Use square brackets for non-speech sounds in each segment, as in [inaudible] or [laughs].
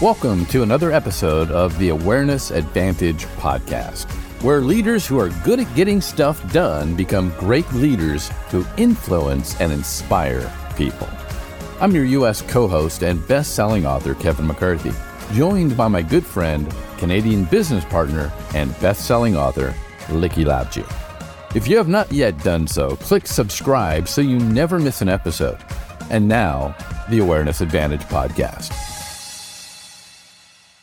Welcome to another episode of the Awareness Advantage podcast, where leaders who are good at getting stuff done become great leaders who influence and inspire people. I'm your U.S. co host and best selling author, Kevin McCarthy, joined by my good friend, Canadian business partner, and best selling author, Likky Lavji. If you have not yet done so, click subscribe so you never miss an episode. And now, the Awareness Advantage podcast.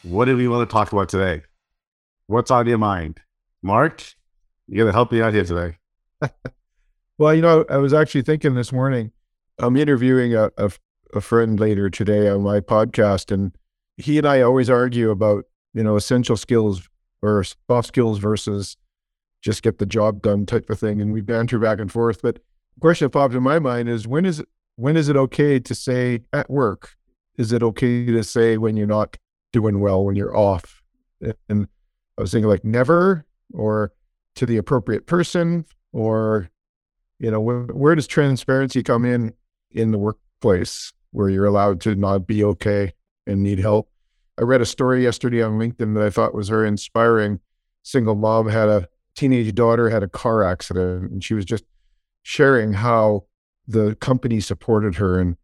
What do we want to talk about today? What's on your mind? Mark, you're going to help me out here today. [laughs] well, you know, I was actually thinking this morning, I'm interviewing a, a, a friend later today on my podcast, and he and I always argue about, you know, essential skills or soft skills versus just get the job done type of thing. And we banter back and forth. But the question that popped in my mind is when is when is it okay to say at work? Is it okay to say when you're not doing well when you're off. And I was thinking like never or to the appropriate person or, you know, where, where does transparency come in in the workplace where you're allowed to not be okay and need help? I read a story yesterday on LinkedIn that I thought was very inspiring. Single mom had a teenage daughter had a car accident and she was just sharing how the company supported her and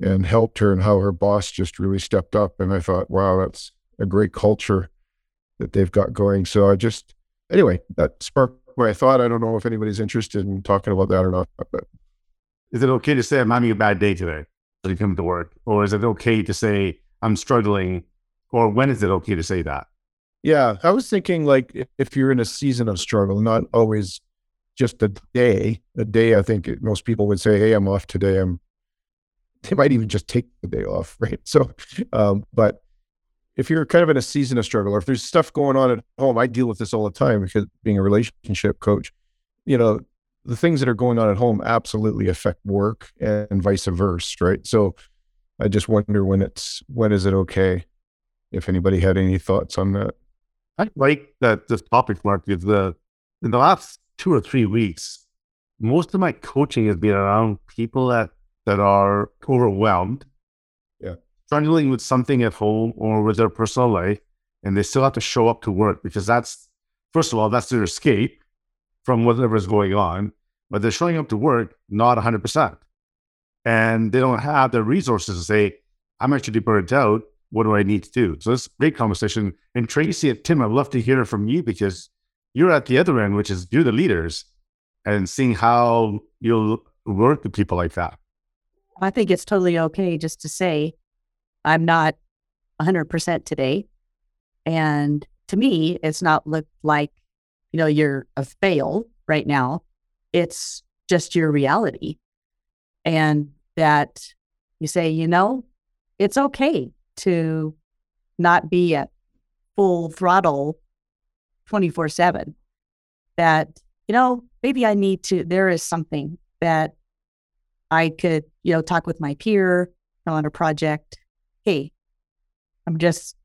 and helped her and how her boss just really stepped up. And I thought, wow, that's a great culture that they've got going. So I just, anyway, that sparked my thought. I don't know if anybody's interested in talking about that or not. But is it okay to say I'm having a bad day today when you come to work? Or is it okay to say I'm struggling? Or when is it okay to say that? Yeah, I was thinking like if you're in a season of struggle, not always just a day. A day, I think most people would say, "Hey, I'm off today. I'm they might even just take the day off, [laughs] right? So, um, but if you're kind of in a season of struggle, or if there's stuff going on at home, I deal with this all the time because being a relationship coach, you know, the things that are going on at home absolutely affect work and vice versa, right? So, I just wonder when it's when is it okay? If anybody had any thoughts on that, I like that this topic, Mark. Is the in the last two or three weeks, most of my coaching has been around people that that are overwhelmed, yeah, struggling with something at home or with their personal life, and they still have to show up to work because that's first of all that's their escape from whatever's going on, but they're showing up to work not 100 percent, and they don't have the resources to say, "I'm actually burnt out. What do I need to do?" So this great conversation. And Tracy and Tim, I'd love to hear from you because you're at the other end, which is you're the leaders, and seeing how you'll work with people like that. I think it's totally okay just to say, I'm not 100% today. And to me, it's not look like, you know, you're a fail right now. It's just your reality. And that you say, you know, it's okay to not be at full throttle 24 7. That, you know, maybe I need to, there is something that I could, you know, talk with my peer on a project. Hey, I'm just,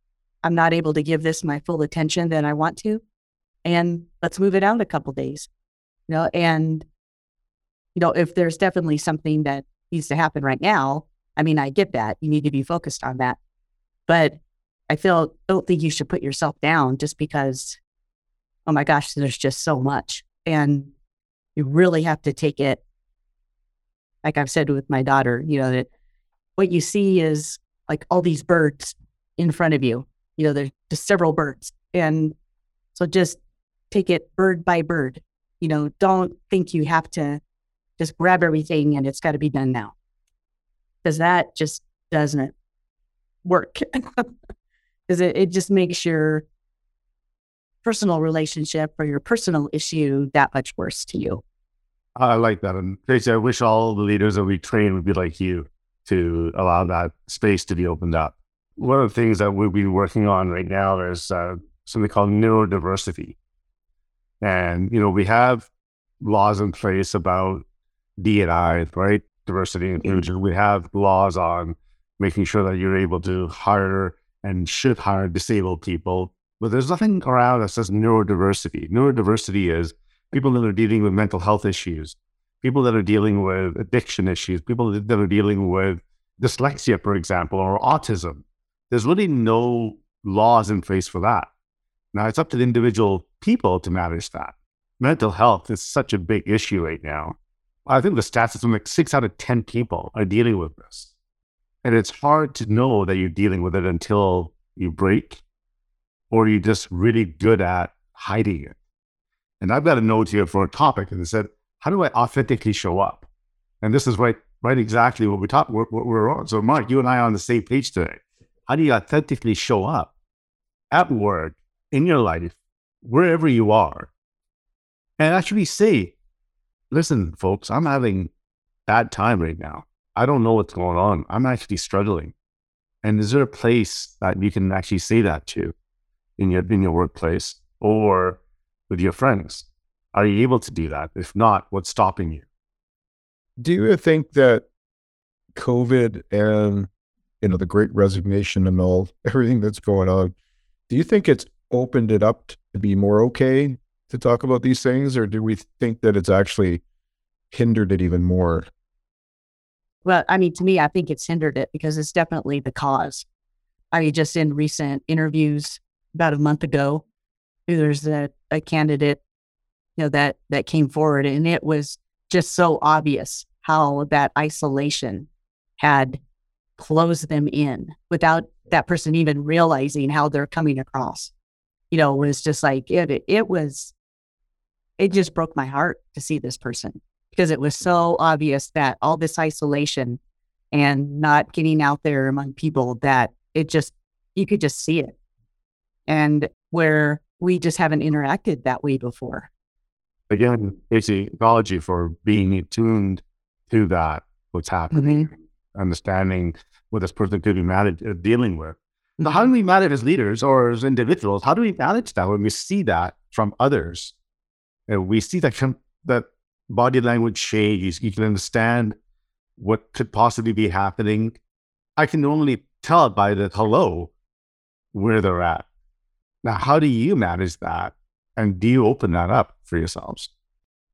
I'm not able to give this my full attention that I want to. And let's move it out a couple days. You know, and, you know, if there's definitely something that needs to happen right now, I mean, I get that. You need to be focused on that. But I feel, don't think you should put yourself down just because, oh my gosh, there's just so much. And you really have to take it like I've said with my daughter, you know, that what you see is like all these birds in front of you. You know, there's just several birds. And so just take it bird by bird. You know, don't think you have to just grab everything and it's got to be done now. Because that just doesn't work. [laughs] Because it, it just makes your personal relationship or your personal issue that much worse to you. I like that. And Tracy, I wish all the leaders that we train would be like you to allow that space to be opened up. One of the things that we'll be working on right now is uh, something called neurodiversity. And, you know, we have laws in place about D&I, right? Diversity and inclusion. We have laws on making sure that you're able to hire and should hire disabled people. But there's nothing around that says neurodiversity. Neurodiversity is people that are dealing with mental health issues, people that are dealing with addiction issues, people that are dealing with dyslexia, for example, or autism. there's really no laws in place for that. Now it's up to the individual people to manage that. Mental health is such a big issue right now. I think the stats is like six out of 10 people are dealing with this. And it's hard to know that you're dealing with it until you break or you're just really good at hiding it. And I've got a note here for a topic and it said, how do I authentically show up? And this is right, right exactly what we talk, what, we're on. So Mark, you and I are on the same page today. How do you authentically show up at work, in your life, wherever you are, and actually say, listen, folks, I'm having bad time right now. I don't know what's going on. I'm actually struggling. And is there a place that you can actually say that to in your in your workplace or with your friends? Are you able to do that? If not, what's stopping you? Do you think that COVID and you know the great resignation and all [laughs] everything that's going on, do you think it's opened it up to be more okay to talk about these things, or do we think that it's actually hindered it even more? Well, I mean, to me, I think it's hindered it because it's definitely the cause. I mean, just in recent interviews about a month ago, there's a, a candidate, you know, that that came forward, and it was just so obvious how that isolation had closed them in without that person even realizing how they're coming across. You know, it was just like it. It was. It just broke my heart to see this person because it was mm-hmm. so obvious that all this isolation and not getting out there among people that it just you could just see it and where we just haven't interacted that way before again it's the ecology for being attuned to that what's happening mm-hmm. understanding what this person could be managed, uh, dealing with now, how do we manage as leaders or as individuals how do we manage that when we see that from others and we see that that body language changes. You can understand what could possibly be happening. I can only tell by the hello where they're at. Now, how do you manage that? And do you open that up for yourselves?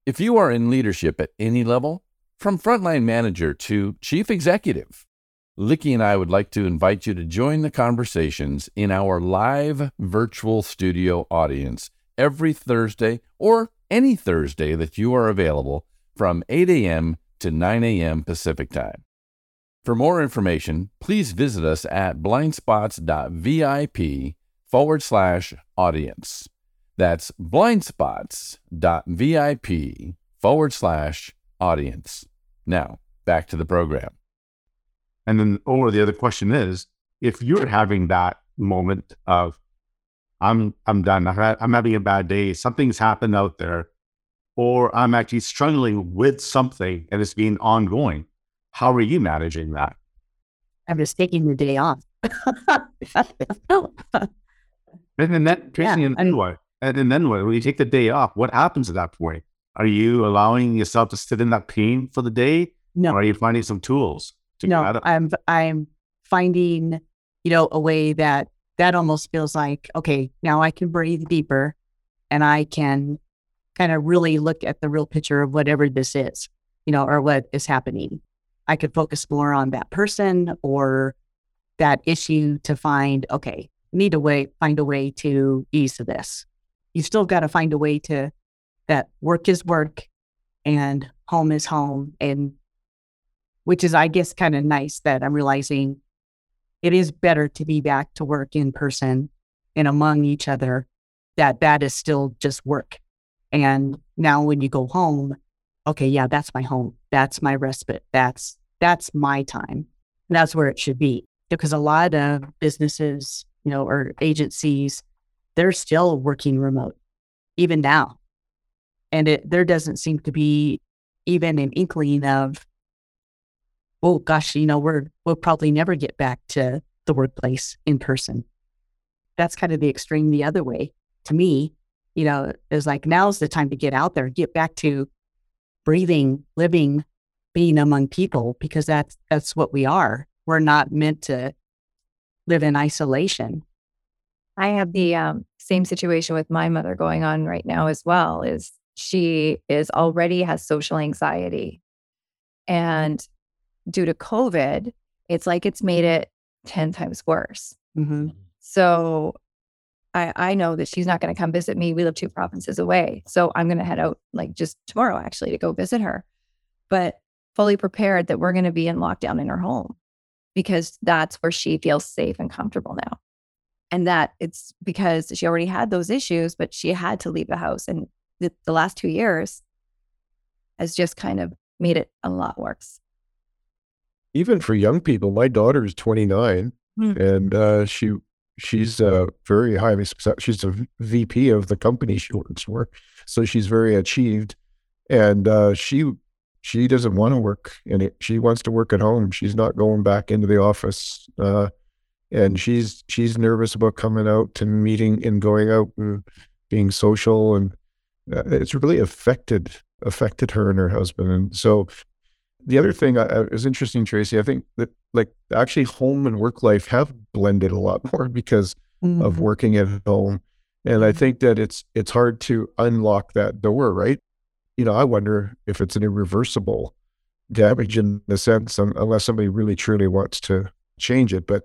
If you are in leadership at any level, from frontline manager to chief executive, Likky and I would like to invite you to join the conversations in our live virtual studio audience every Thursday or any Thursday that you are available from 8 a.m. to 9 a.m. Pacific Time. For more information, please visit us at blindspots.vip forward slash audience. That's blindspots.vip forward slash audience. Now, back to the program. And then, or the other question is if you're having that moment of I'm I'm done. I'm having a bad day. Something's happened out there, or I'm actually struggling with something and it's been ongoing. How are you managing that? I'm just taking the day off. [laughs] [laughs] and then that yeah, and then what? And, then what? When you take the day off, what happens at that point? Are you allowing yourself to sit in that pain for the day? No. Or are you finding some tools? To no, I'm I'm finding, you know, a way that that almost feels like, okay, now I can breathe deeper and I can kind of really look at the real picture of whatever this is, you know, or what is happening. I could focus more on that person or that issue to find, okay, need a way, find a way to ease this. You still got to find a way to that work is work and home is home. And which is, I guess, kind of nice that I'm realizing it is better to be back to work in person and among each other that that is still just work and now when you go home okay yeah that's my home that's my respite that's that's my time that's where it should be because a lot of businesses you know or agencies they're still working remote even now and it there doesn't seem to be even an inkling of oh gosh, you know, we're we'll probably never get back to the workplace in person. That's kind of the extreme the other way. To me, you know, is like now's the time to get out there, get back to breathing, living, being among people, because that's that's what we are. We're not meant to live in isolation. I have the um, same situation with my mother going on right now as well. Is she is already has social anxiety, and due to COVID, it's like it's made it 10 times worse. Mm-hmm. So I, I know that she's not going to come visit me. We live two provinces away. So I'm going to head out like just tomorrow actually to go visit her, but fully prepared that we're going to be in lockdown in her home because that's where she feels safe and comfortable now. And that it's because she already had those issues, but she had to leave the house. And the, the last two years has just kind of made it a lot worse. Even for young people, my daughter is 29 Hmm. and uh, she she's uh, very highly successful. She's a VP of the company she works for, so she's very achieved. And uh, she she doesn't want to work, and it, she wants to work at home. She's not going back into the office, uh, and she's she's nervous about coming out and meeting and going out and being social, and uh, it's really affected affected her and her husband. And so the other thing I, I- is interesting, Tracy. I think that like actually home and work life have blended a lot [laughs] more because Mm-hmm. of working at home, and I think that it's it's hard to unlock that door, right? You know, I wonder if it's an irreversible damage in the sense, un- unless somebody really truly wants to change it. But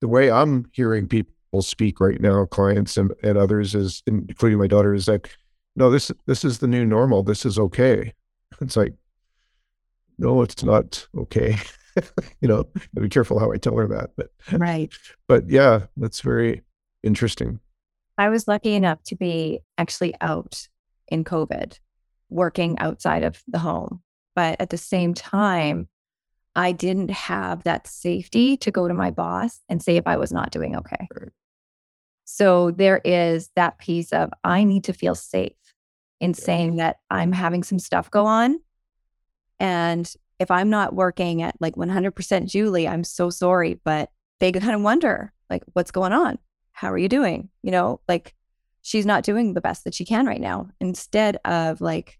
the way I'm hearing people speak right now, clients and, and others, is including my daughter, is that no, this this is the new normal. This is okay. It's like no, it's not okay. [laughs] you know, I'll be careful how I tell her that. But Right. [laughs] but yeah, that's very interesting. I was lucky enough to be actually out in COVID, working outside of the home. But at the same time, I didn't have that safety to go to my boss and say if I was not doing okay. So there is that piece of I need to feel safe in saying that I'm having some stuff go on. And if I'm not working at like 100% Julie, I'm so sorry. But they kind of wonder, like, what's going on? How are you doing? You know, like she's not doing the best that she can right now. Instead of like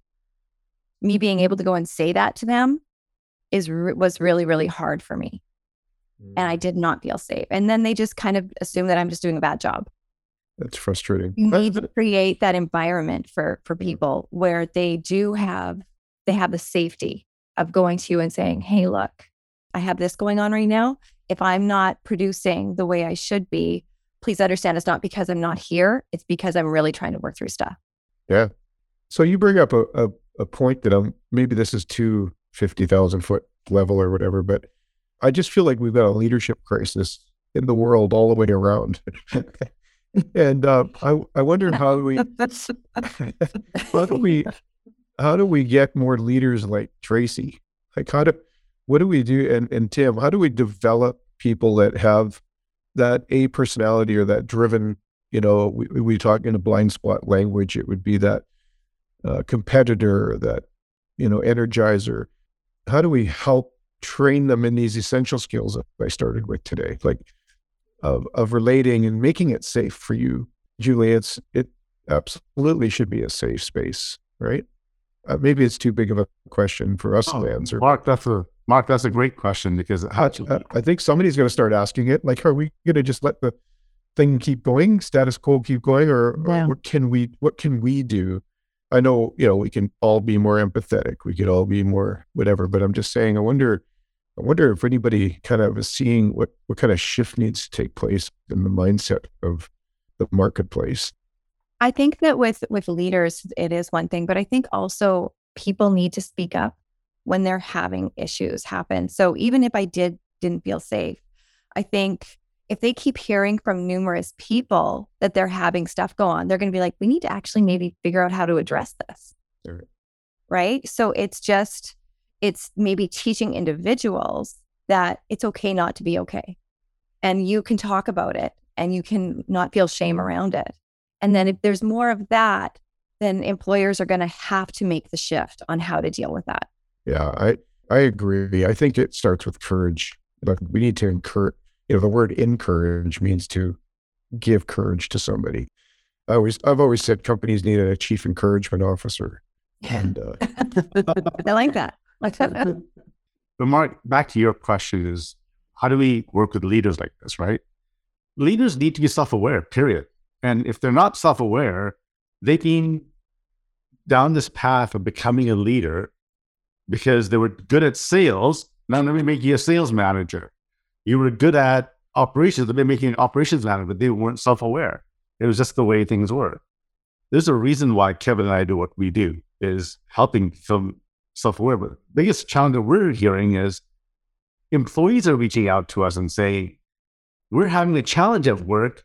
me being able to go and say that to them is was really really hard for me and I mm. did not feel safe. And then they just kind of assume that I'm just doing a bad job. That's frustrating. You need to create that environment for for mm. people where they do have they have the safety of going to you and saying, "Hey, look, I have this going on right now. If I'm not producing the way I should be, please understand it's not because I'm not here. It's because I'm really trying to work through stuff." Yeah. So you bring up a, a, a point that I'm maybe this is too fifty thousand foot level or whatever, but I just feel like we've got a leadership crisis in the world all the way around. [laughs] and uh, I I wonder [laughs] how do we [laughs] how do we how do we get more leaders like Tracy? Like how do what do we do and, and Tim, how do we develop people that have that a personality or that driven, you know, we, we talk in a blind spot language, it would be that uh, competitor, that, you know, energizer. How do we help train them in these essential skills that I started with today? Like of of relating and making it safe for you, Julie. It's it absolutely should be a safe space, right? Uh, maybe it's too big of a question for us Oh, to answer. Mark, that's a Mark, that's a great question because How, uh, I think somebody's going to start asking it. Like, are we going to just let the thing keep going, status quo keep going, or, or what can we what can we do? I know you know we can all be more empathetic. We could all be more whatever. But I'm just saying. I wonder. I wonder if anybody kind of is seeing what what kind of shift needs to take place in the mindset of the marketplace. I think that with with leaders it is one thing, but I think also people need to speak up when they're having issues happen. So even if I did didn't feel safe, I think if they keep hearing from numerous people that they're having stuff go on, they're going to be like, we need to actually maybe figure out how to address this. Right. Right. So it's just, it's maybe teaching individuals that it's okay not to be okay. And you can talk about it and you can not feel shame around it. And then if there's more of that, then employers are going to have to make the shift on how to deal with that. Yeah, I I agree. I think it starts with courage. Like we need to encourage. You know, the word encourage means to give courage to somebody. I always I've always said companies need a chief encouragement officer. And uh, [laughs] I like that. But Mark, back to your question is how do we work with leaders like this, right? Leaders need to be self-aware, period. And if they're not self-aware, they've been down this path of becoming a leader because they were good at sales. Now let me make you a sales manager. You were good at operations, they've been making operations manager, but they weren't self aware. It was just the way things were. There's a reason why Kevin and I do what we do is helping them self aware. But the biggest challenge that we're hearing is employees are reaching out to us and saying, We're having a challenge at work.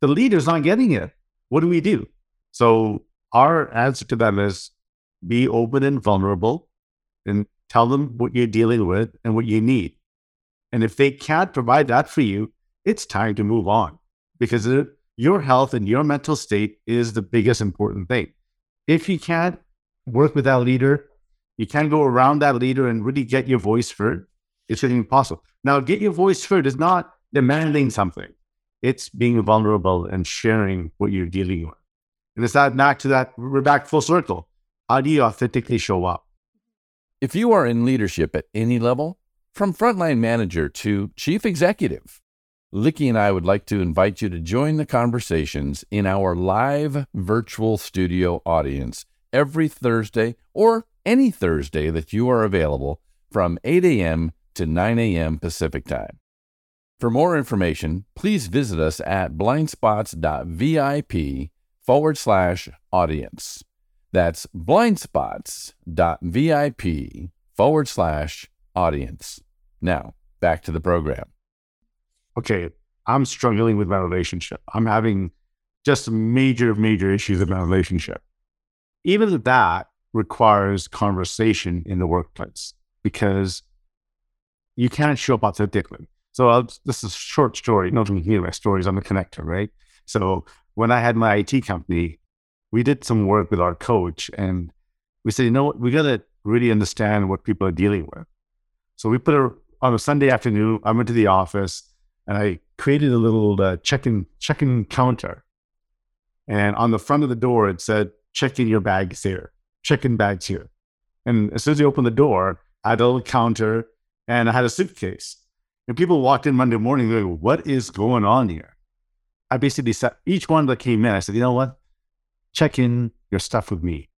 The leader's not getting it. What do we do? So our answer to them is be open and vulnerable and tell them what you're dealing with and what you need. And if they can't provide that for you, it's time to move on because your health and your mental state is the biggest important thing. If you can't work with that leader, you can't go around that leader and really get your voice heard. It's impossible. Now, get your voice heard is not demanding something. It's being vulnerable and sharing what you're dealing with. And it's that back to that, we're back full circle. How do you authentically show up? If you are in leadership at any level, from frontline manager to chief executive, Likky and I would like to invite you to join the conversations in our live virtual studio audience every Thursday or any Thursday that you are available from 8 a.m. to 9 a.m. Pacific Time. For more information, please visit us at blindspots.vip forward slash audience. That's blindspots.vip forward slash audience. Now, back to the program. Okay, I'm struggling with my relationship. I'm having just major, major issues in my relationship. Even that requires conversation in the workplace because you can't show up authentically. So I'll, this is a short story. Know, from hear my stories. I'm a connector, right? So when I had my IT company, we did some work with our coach and we said, you know what, we got to really understand what people are dealing with. So we put a, on a Sunday afternoon, I went to the office and I created a little uh, check-in, check-in counter. And on the front of the door, it said, check in your bags here, check in bags here. And as soon as you open the door, I had a little counter and I had a suitcase. And people walked in Monday morning, going, like, what is going on here? I basically said, each one that came in, I said, you know what? check in your stuff with me.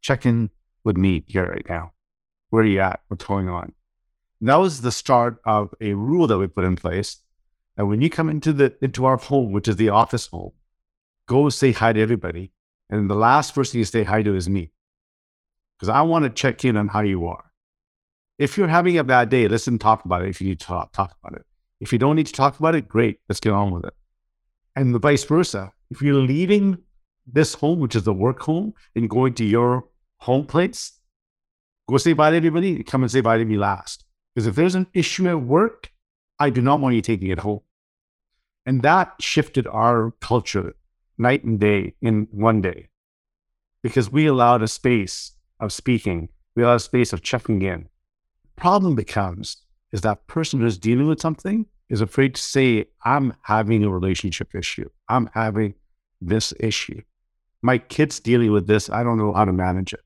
Check in with me here right now. Where are you at? What's going on? That was the start of a rule that we put in place. And when you come into the into our home, which is the office home, go say hi to everybody. And the last person you say hi to is me. Because I want to check in on how you are. If you're having a bad day, listen, talk about it. If you need to talk, talk about it. If you don't need to talk about it, great. Let's get on with it. And the vice versa. If you're leaving this home, which is the work home, and going to your home place, go say bye to everybody. Come and say bye to me last. Because if there's an issue at work, I do not want you taking it home. And that shifted our culture night and day in one day because we allowed a space of speaking, we allowed a space of checking in. Problem becomes is that person who's dealing with something is afraid to say, I'm having a relationship issue. I'm having this issue my kid's dealing with this. I don't know how to manage it.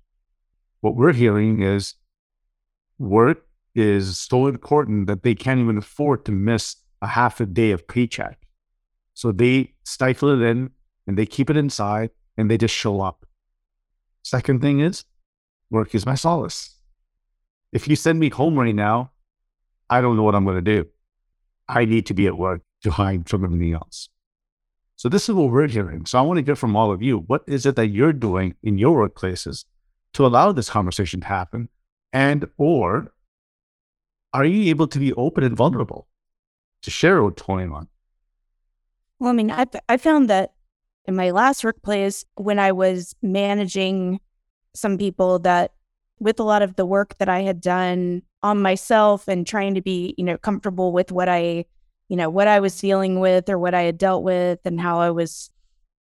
What we're hearing is work is so important that they can't even afford to miss a half a day of paycheck. So they stifle it in and they keep it inside and they just show up. Second thing is work is my solace. If you send me home right now, I don't know what I'm going to do. I need to be at work to hide from everything else. So this is what we're hearing. So I want to hear from all of you. What is it that you're doing in your workplaces to allow this conversation to happen? And or are you able to be open and vulnerable to share what's going on? Well, I mean, I, I found that in my last workplace, when I was managing some people that with a lot of the work that I had done on myself and trying to be, you know, comfortable with what I you know, what I was dealing with or what I had dealt with and how I was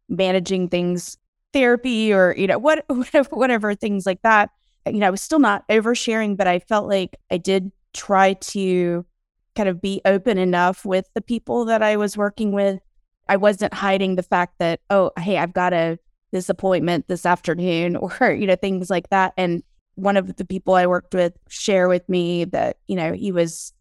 managing things, therapy or, you know, what, [laughs] whatever, whatever things like that. You know, I was still not oversharing, but I felt like I did try to kind of be open enough with the people that I was working with. I wasn't hiding the fact that, oh, hey, I've got a this appointment this afternoon [laughs] or, you know, things like that. And one of the people I worked with share with me that, you know, he was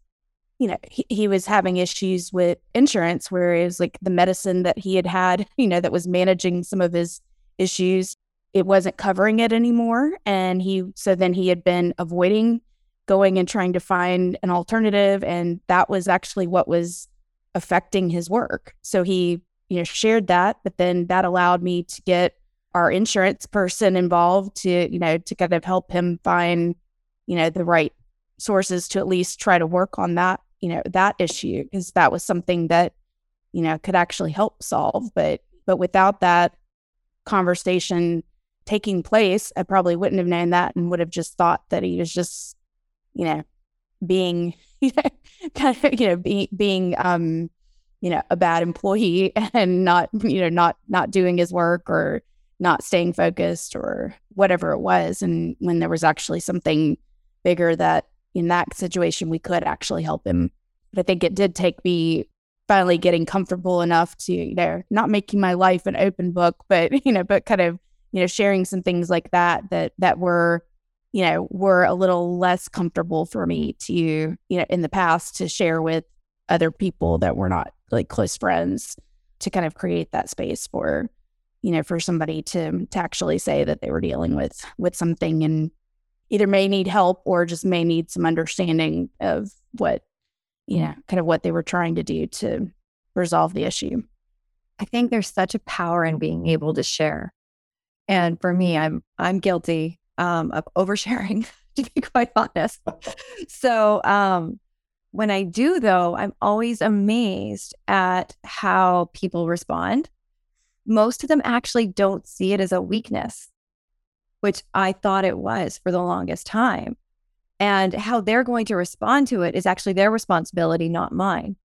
you know, he, he was having issues with insurance, where it was like the medicine that he had had, [laughs] you know, that was managing some of his issues, it wasn't covering it anymore. And he, so then he had been avoiding going and trying to find an alternative. And that was actually what was affecting his work. So he, you know, shared that, but then that allowed me to get our insurance person involved to, you know, to kind of help him find, you know, the right sources to at least try to work on that, you know, that issue because that was something that, you know, could actually help solve. But but without that conversation taking place, I probably wouldn't have known that and would have just thought that he was just, you know, being, [laughs] you know, kind of, you know, being being um, you know, a bad employee [laughs] and not, you know, not not doing his work or not staying focused or whatever it was. And when there was actually something bigger that in that situation we could actually help him. But I think it did take me finally getting comfortable enough to, you know, not making my life an open book, but, [laughs] you know, but kind of, you know, sharing some things like that that that were, you know, were a little less comfortable for me to, you know, in the past to share with other people that were not like close friends to kind of create that space for, you know, for somebody to to actually say that they were dealing with with something and either may need help or just may need some understanding of what you know, kind of what they were trying to do to resolve the issue. I think there's such a power in being able to share. And for me, I'm I'm guilty um, of oversharing, [laughs] to be quite honest. so um, when I do, though, I'm always amazed at how people respond. Most of them actually don't see it as a weakness, which I thought it was for the longest time and how they're going to respond to it is actually their responsibility, not mine.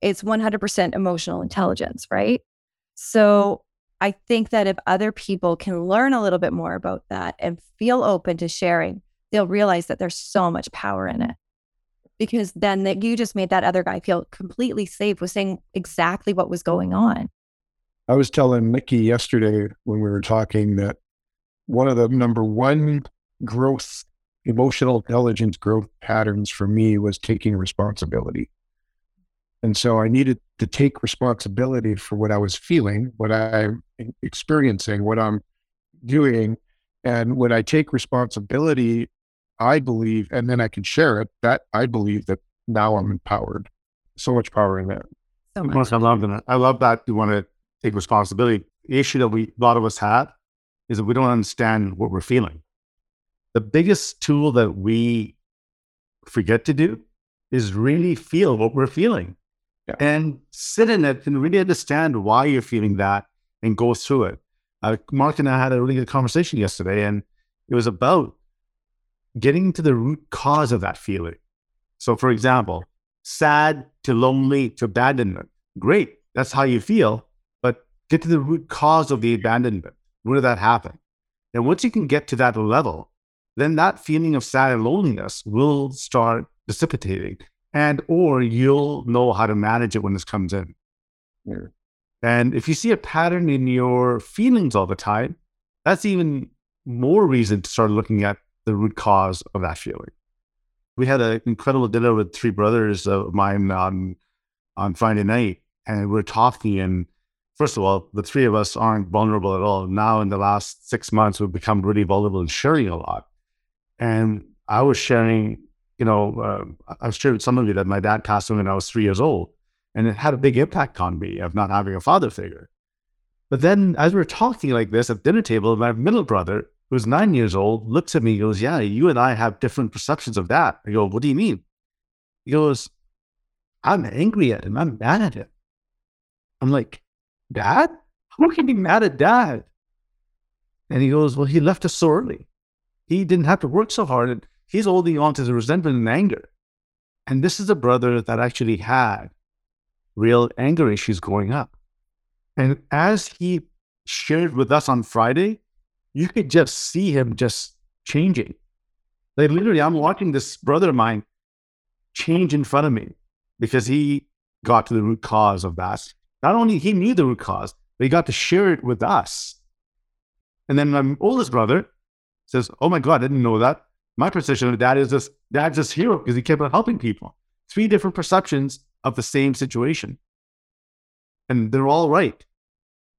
It's 100% emotional intelligence, right? So I think that if other people can learn a little bit more about that and feel open to sharing, they'll realize that there's so much power in it. Because then that you just made that other guy feel completely safe with saying exactly what was going on. I was telling Mickey yesterday when we were talking that one of the number one growth emotional intelligence growth patterns for me was taking responsibility. And so I needed to take responsibility for what I was feeling, what I'm experiencing, what I'm doing. And when I take responsibility, I believe, and then I can share it, that I believe that now I'm empowered. So much power in that. So much. I love that. I love that you want to take responsibility. The issue that we a lot of us have is that we don't understand what we're feeling the biggest tool that we forget to do is really feel what we're feeling yeah. and sit in it and really understand why you're feeling that and go through it. Uh, Mark and I had a really good conversation yesterday, and it was about getting to the root cause of that feeling. So, for example, sad to lonely to abandonment. Great, that's how you feel, but get to the root cause of the abandonment. Where did that happen? And once you can get to that level, then that feeling of sad and loneliness will start dissipating and or you'll know how to manage it when this comes in. Yeah. and if you see a pattern in your feelings all the time that's even more reason to start looking at the root cause of that feeling. We had an incredible dinner with three brothers of mine on on friday night and we we're talking and first of all the three of us aren't vulnerable at all. Now in the last six months we've become really vulnerable and sharing a lot. And I was sharing, you know, uh, I've shared with some of you that my dad passed away when I was three years old. And it had a big impact on me of not having a father figure. But then as we are talking like this at dinner table, my middle brother, who's nine years old, looks at me goes, Yeah, you and I have different perceptions of that. I go, What do you mean? He goes, I'm angry at him. I'm mad at him. I'm like, Dad? How can you be mad at dad? And he goes, Well, he left us so early. He didn't have to work so hard. And he's holding on to the resentment and anger. And this is a brother that actually had real anger issues growing up. And as he shared with us on Friday, you could just see him just changing. Like literally, I'm watching this brother of mine change in front of me because he got to the root cause of that. Not only he knew the root cause, but he got to share it with us. And then my oldest brother, says, Oh my God, I didn't know that. My perception of dad is just dad's just hero because he kept on helping people. Three different perceptions of the same situation. And they're all right.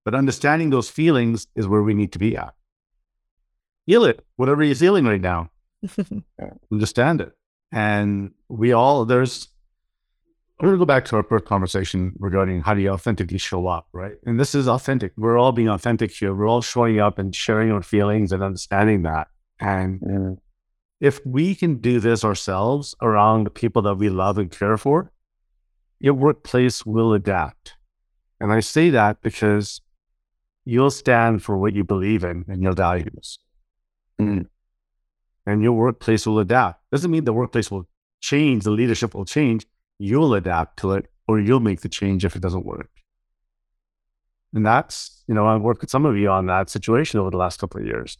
But understanding those feelings is where we need to be at. Feel it, whatever you're feeling right now. [laughs] understand it. And we all, there's I'm going to go back to our first conversation regarding how do you authentically show up, right? And this is authentic. We're all being authentic here. We're all showing up and sharing our feelings and understanding that. And mm. If we can do this ourselves around the people that we love and care for, your workplace will adapt. And I say that because you'll stand for what you believe in and your values. Mm. And your workplace will adapt. Doesn't mean the workplace will change, the leadership will change you'll adapt to it or you'll make the change if it doesn't work. And that's, you know, I've worked with some of you on that situation over the last couple of years.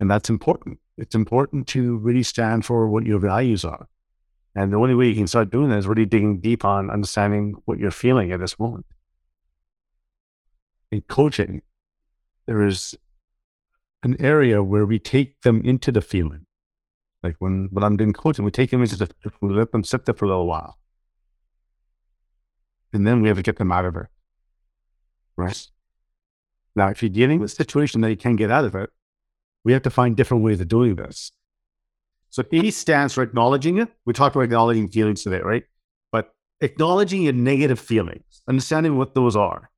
And that's important. It's important to really stand for what your values are. And the only way you can start doing that is really digging deep on understanding what you're feeling at this moment. In coaching, there is an area where we take them into the feeling. Like when, when I'm doing coaching, we take them into the, we let them sit there for a little while and then we have to get them out of it. Right. Now, if you're dealing with a situation that you can't get out of it, we have to find different ways of doing this. So E stands for acknowledging it. We talked about acknowledging feelings today, right? But acknowledging your negative feelings, understanding what those are.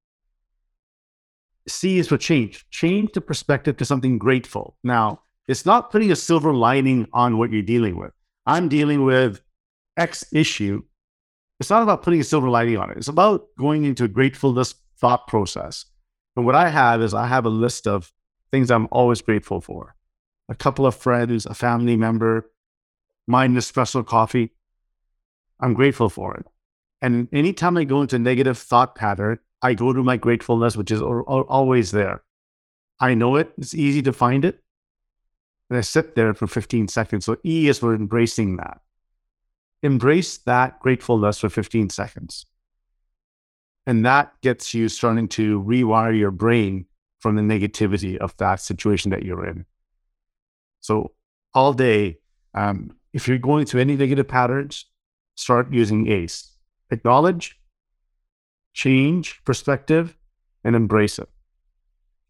C is for change. Change the perspective to something grateful. Now, it's not putting a silver lining on what you're dealing with. I'm dealing with X issue it's not about putting a silver lining on it. It's about going into a gratefulness thought process. And what I have is I have a list of things I'm always grateful for. A couple of friends, a family member, my Nespresso coffee. I'm grateful for it. And anytime I go into negative thought pattern, I go to my gratefulness, which is always there. I know it. It's easy to find it. And I sit there for 15 seconds. So E is for embracing that embrace that gratefulness for 15 seconds. And that gets you starting to rewire your brain from the negativity of that situation that you're in. So, all day, um, if you're going through any negative patterns, start using ACE. Acknowledge, change perspective, and embrace it.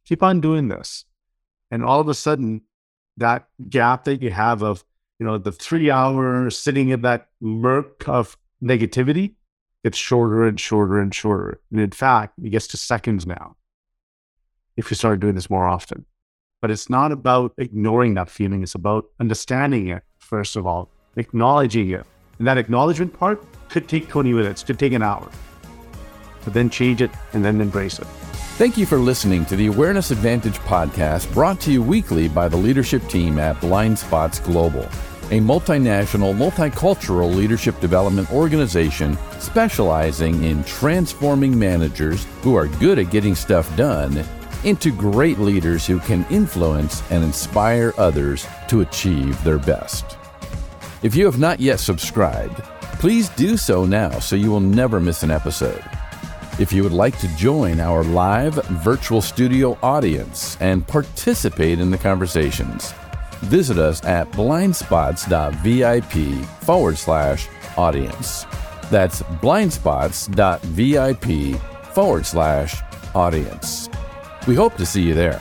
Keep on doing this. And all of a sudden, that gap that you have of you know, the three hours sitting in that murk of negativity gets shorter and shorter and shorter. And in fact, it gets to seconds now if you start doing this more often. But it's not about ignoring that feeling, it's about understanding it, first of all, acknowledging it. And that acknowledgement part could take 20 minutes, could take an hour. But then change it and then embrace it. Thank you for listening to the Awareness Advantage podcast brought to you weekly by the leadership team at Blind Spots Global, a multinational, multicultural leadership development organization specializing in transforming managers who are good at getting stuff done into great leaders who can influence and inspire others to achieve their best. If you have not yet subscribed, please do so now so you will never miss an episode. If you would like to join our live virtual studio audience and participate in the conversations, visit us at blindspots.vip forward slash audience. That's blindspots.vip forward slash audience. We hope to see you there.